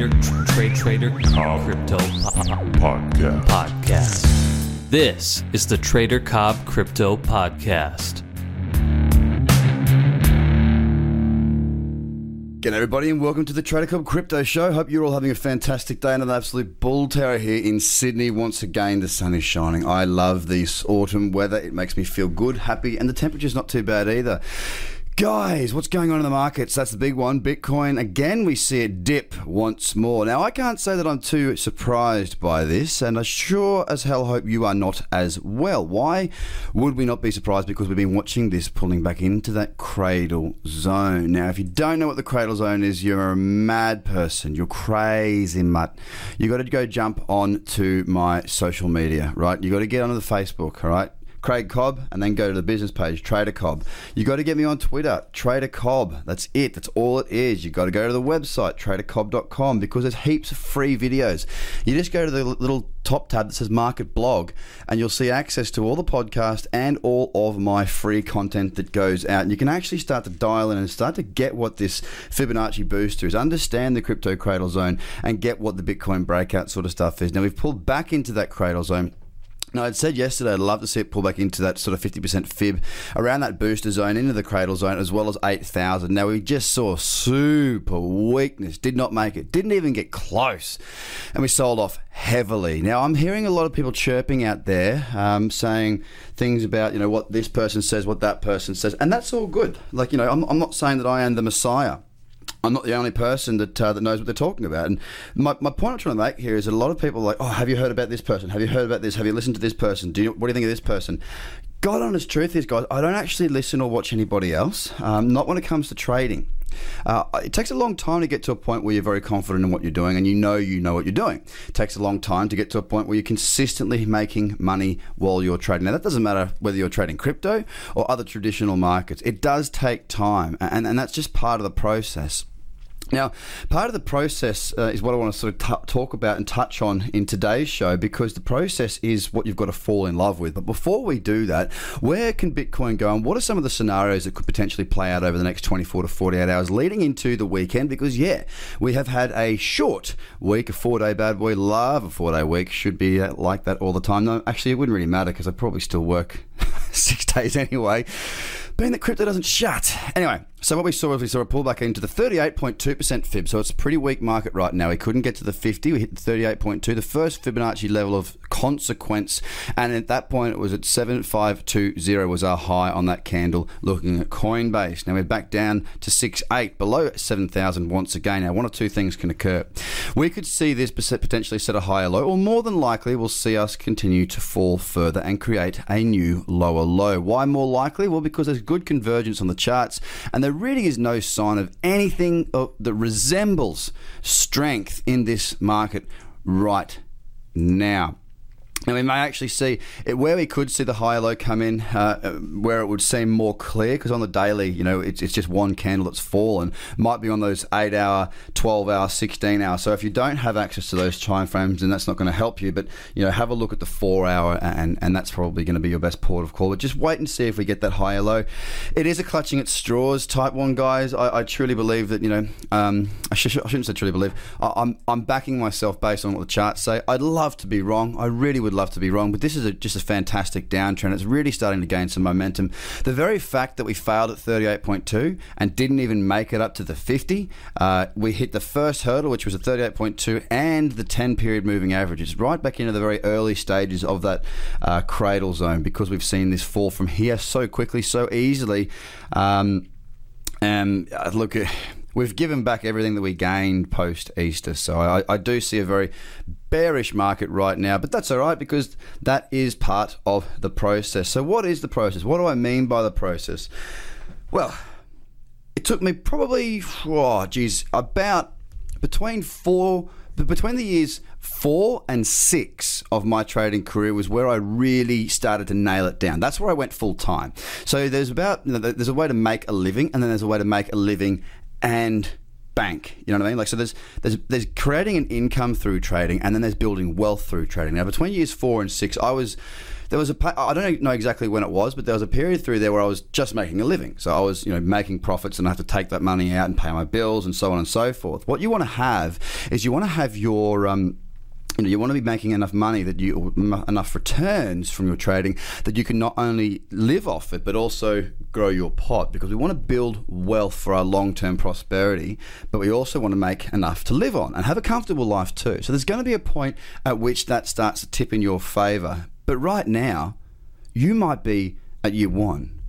Trader, tr- trade, trader, crypto po- Podcast. podcast. This is the Trader Cobb Crypto Podcast. G'day everybody and welcome to the Trader Cobb Crypto Show. Hope you're all having a fantastic day and an absolute bull terror here in Sydney. Once again, the sun is shining. I love this autumn weather. It makes me feel good, happy, and the temperature's not too bad either. Guys, what's going on in the markets? That's the big one. Bitcoin, again, we see it dip once more. Now, I can't say that I'm too surprised by this, and I sure as hell hope you are not as well. Why would we not be surprised? Because we've been watching this pulling back into that cradle zone. Now, if you don't know what the cradle zone is, you're a mad person. You're crazy mutt. You got to go jump on to my social media, right? You got to get onto the Facebook, all right? Craig Cobb, and then go to the business page, Trader Cobb. You got to get me on Twitter, Trader Cobb. That's it. That's all it is. You got to go to the website, tradercobb.com, because there's heaps of free videos. You just go to the little top tab that says Market Blog, and you'll see access to all the podcast and all of my free content that goes out. And you can actually start to dial in and start to get what this Fibonacci booster is, understand the crypto cradle zone, and get what the Bitcoin breakout sort of stuff is. Now, we've pulled back into that cradle zone. Now, I'd said yesterday I'd love to see it pull back into that sort of 50% fib around that booster zone, into the cradle zone, as well as 8,000. Now, we just saw super weakness, did not make it, didn't even get close, and we sold off heavily. Now, I'm hearing a lot of people chirping out there um, saying things about, you know, what this person says, what that person says, and that's all good. Like, you know, I'm, I'm not saying that I am the Messiah. I'm not the only person that uh, that knows what they're talking about. And my, my point I'm trying to make here is that a lot of people are like, oh, have you heard about this person? Have you heard about this? Have you listened to this person? Do you, what do you think of this person? God honest truth is, guys, I don't actually listen or watch anybody else. Um, not when it comes to trading. Uh, it takes a long time to get to a point where you're very confident in what you're doing and you know you know what you're doing. It takes a long time to get to a point where you're consistently making money while you're trading. Now, that doesn't matter whether you're trading crypto or other traditional markets. It does take time, and, and that's just part of the process. Now, part of the process uh, is what I want to sort of t- talk about and touch on in today's show because the process is what you've got to fall in love with. But before we do that, where can Bitcoin go and what are some of the scenarios that could potentially play out over the next 24 to 48 hours leading into the weekend? Because, yeah, we have had a short week, a four day bad boy. Love a four day week. Should be uh, like that all the time. No, actually, it wouldn't really matter because I probably still work six days anyway being that crypto doesn't shut. Anyway, so what we saw was we saw a pullback into the 38.2% fib. So it's a pretty weak market right now. We couldn't get to the 50. We hit the 38.2, the first Fibonacci level of consequence. And at that point, it was at 7520 was our high on that candle looking at Coinbase. Now we're back down to 6.8, below 7,000 once again. Now, one or two things can occur. We could see this potentially set a higher low, or more than likely, we'll see us continue to fall further and create a new lower low. Why more likely? Well, because there's good convergence on the charts, and really is no sign of anything that resembles strength in this market right now. Now we may actually see it where we could see the higher low come in, uh, where it would seem more clear because on the daily, you know, it's, it's just one candle that's fallen. Might be on those eight hour, twelve hour, sixteen hour. So if you don't have access to those time frames, then that's not going to help you. But you know, have a look at the four hour, and and that's probably going to be your best port of call. But just wait and see if we get that higher low. It is a clutching at straws type one, guys. I, I truly believe that you know, um, I, sh- I, shouldn't say truly believe. I, I'm I'm backing myself based on what the charts say. I'd love to be wrong. I really would love to be wrong, but this is a, just a fantastic downtrend. It's really starting to gain some momentum. The very fact that we failed at 38.2 and didn't even make it up to the 50, uh, we hit the first hurdle, which was at 38.2, and the 10 period moving averages, right back into the very early stages of that uh, cradle zone because we've seen this fall from here so quickly, so easily. Um, and uh, look, we've given back everything that we gained post Easter. So I, I, do see a very bearish market right now, but that's all right because that is part of the process. So, what is the process? What do I mean by the process? Well, it took me probably, oh, geez, about between four. Between the years four and six of my trading career was where I really started to nail it down. That's where I went full time. So there's about there's a way to make a living, and then there's a way to make a living and bank. You know what I mean? Like so there's there's there's creating an income through trading and then there's building wealth through trading. Now between years 4 and 6 I was there was a I don't know exactly when it was, but there was a period through there where I was just making a living. So I was, you know, making profits and I have to take that money out and pay my bills and so on and so forth. What you want to have is you want to have your um, you know, you want to be making enough money that you enough returns from your trading that you can not only live off it but also grow your pot. Because we want to build wealth for our long-term prosperity but we also want to make enough to live on and have a comfortable life too. So there's going to be a point at which that starts to tip in your favor. But right now you might be at year 1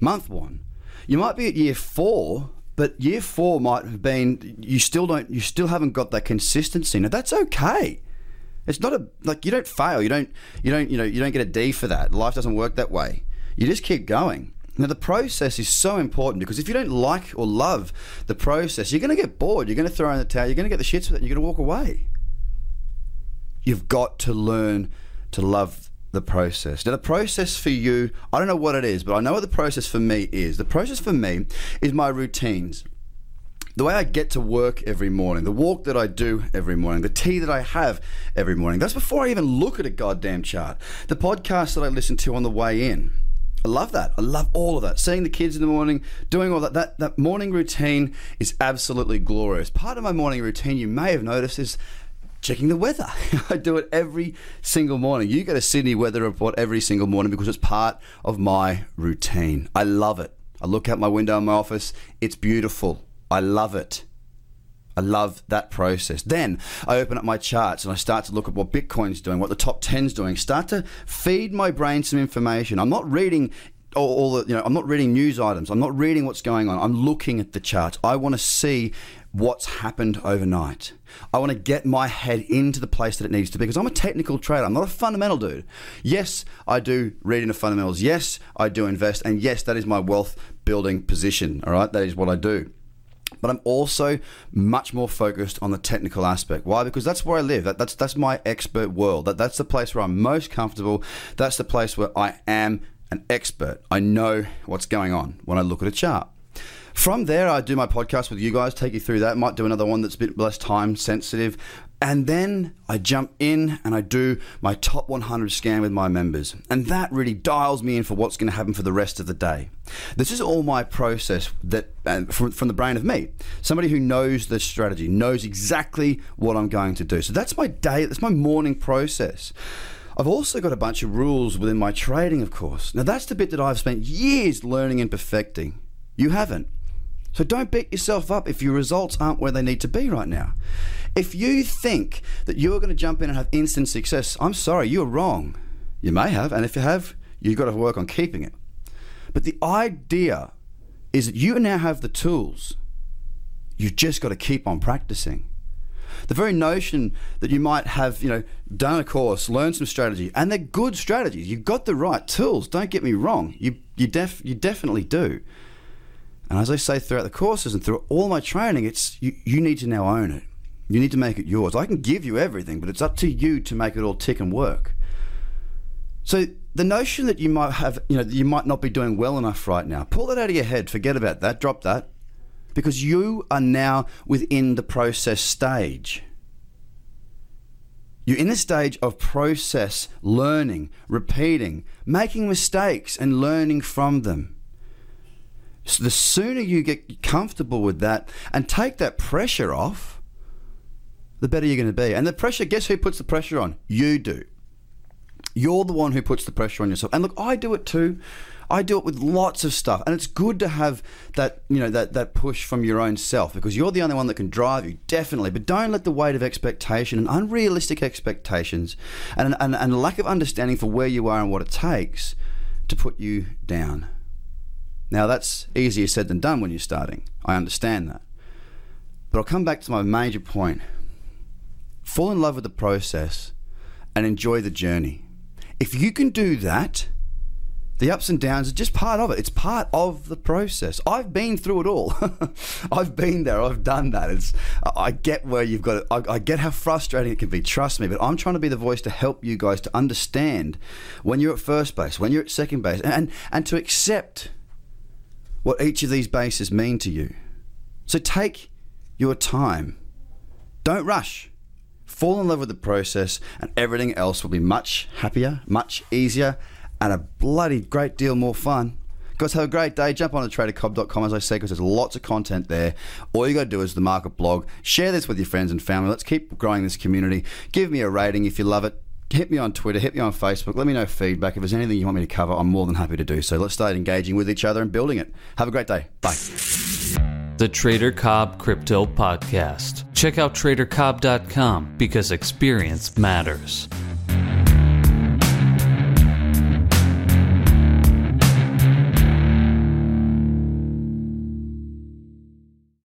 month 1 you might be at year 4 but year four might have been you still don't you still haven't got that consistency. Now that's okay. It's not a like you don't fail. You don't you don't you know you don't get a D for that. Life doesn't work that way. You just keep going. Now the process is so important because if you don't like or love the process, you're going to get bored. You're going to throw in the towel. You're going to get the shits with it. You're going to walk away. You've got to learn to love the process. Now, the process for you, I don't know what it is, but I know what the process for me is. The process for me is my routines. The way I get to work every morning, the walk that I do every morning, the tea that I have every morning. That's before I even look at a goddamn chart. The podcast that I listen to on the way in. I love that. I love all of that. Seeing the kids in the morning, doing all that. That that morning routine is absolutely glorious. Part of my morning routine, you may have noticed, is checking the weather. I do it every single morning. You get a Sydney weather report every single morning because it's part of my routine. I love it. I look out my window in my office, it's beautiful. I love it. I love that process. Then I open up my charts and I start to look at what Bitcoin's doing, what the top 10's doing, start to feed my brain some information. I'm not reading all, the, you know, I'm not reading news items. I'm not reading what's going on. I'm looking at the charts. I want to see what's happened overnight. I want to get my head into the place that it needs to be because I'm a technical trader. I'm not a fundamental dude. Yes, I do read into fundamentals. Yes, I do invest. And yes, that is my wealth building position. All right, that is what I do. But I'm also much more focused on the technical aspect. Why? Because that's where I live. That, that's that's my expert world. That that's the place where I'm most comfortable. That's the place where I am an expert. I know what's going on when I look at a chart. From there, I do my podcast with you guys, take you through that. Might do another one that's a bit less time sensitive. And then I jump in and I do my top 100 scan with my members. And that really dials me in for what's going to happen for the rest of the day. This is all my process that from, from the brain of me. Somebody who knows the strategy, knows exactly what I'm going to do. So that's my day, that's my morning process. I've also got a bunch of rules within my trading, of course. Now, that's the bit that I've spent years learning and perfecting. You haven't. So don't beat yourself up if your results aren't where they need to be right now. If you think that you're going to jump in and have instant success, I'm sorry, you're wrong. You may have, and if you have, you've got to work on keeping it. But the idea is that you now have the tools. You've just got to keep on practicing. The very notion that you might have, you know, done a course, learned some strategy, and they're good strategies. You've got the right tools. Don't get me wrong. You you def you definitely do. And as I say throughout the courses and through all my training, it's you, you need to now own it. You need to make it yours. I can give you everything, but it's up to you to make it all tick and work. So the notion that you might have, you know, you might not be doing well enough right now, pull that out of your head. Forget about that. Drop that. Because you are now within the process stage. You're in the stage of process, learning, repeating, making mistakes, and learning from them. So the sooner you get comfortable with that and take that pressure off, the better you're going to be. And the pressure, guess who puts the pressure on? You do. You're the one who puts the pressure on yourself. And look, I do it too. I do it with lots of stuff, and it's good to have that you know that that push from your own self because you're the only one that can drive you, definitely. But don't let the weight of expectation and unrealistic expectations and and, and lack of understanding for where you are and what it takes to put you down. Now, that's easier said than done when you're starting. I understand that. But I'll come back to my major point fall in love with the process and enjoy the journey. If you can do that, the ups and downs are just part of it. It's part of the process. I've been through it all. I've been there. I've done that. It's, I get where you've got it. I, I, get how frustrating it can be. Trust me. But I'm trying to be the voice to help you guys to understand when you're at first base, when you're at second base, and and to accept what each of these bases mean to you. So take your time. Don't rush. fall in love with the process, and everything else will be much happier, much easier, and a bloody great deal more fun. Guys, have a great day. Jump on to tradercobb.com, as I say, because there's lots of content there. All you got to do is the market blog. Share this with your friends and family. Let's keep growing this community. Give me a rating if you love it. Hit me on Twitter, hit me on Facebook. Let me know feedback. If there's anything you want me to cover, I'm more than happy to do so. Let's start engaging with each other and building it. Have a great day. Bye. The Trader Cobb Crypto Podcast. Check out tradercobb.com because experience matters.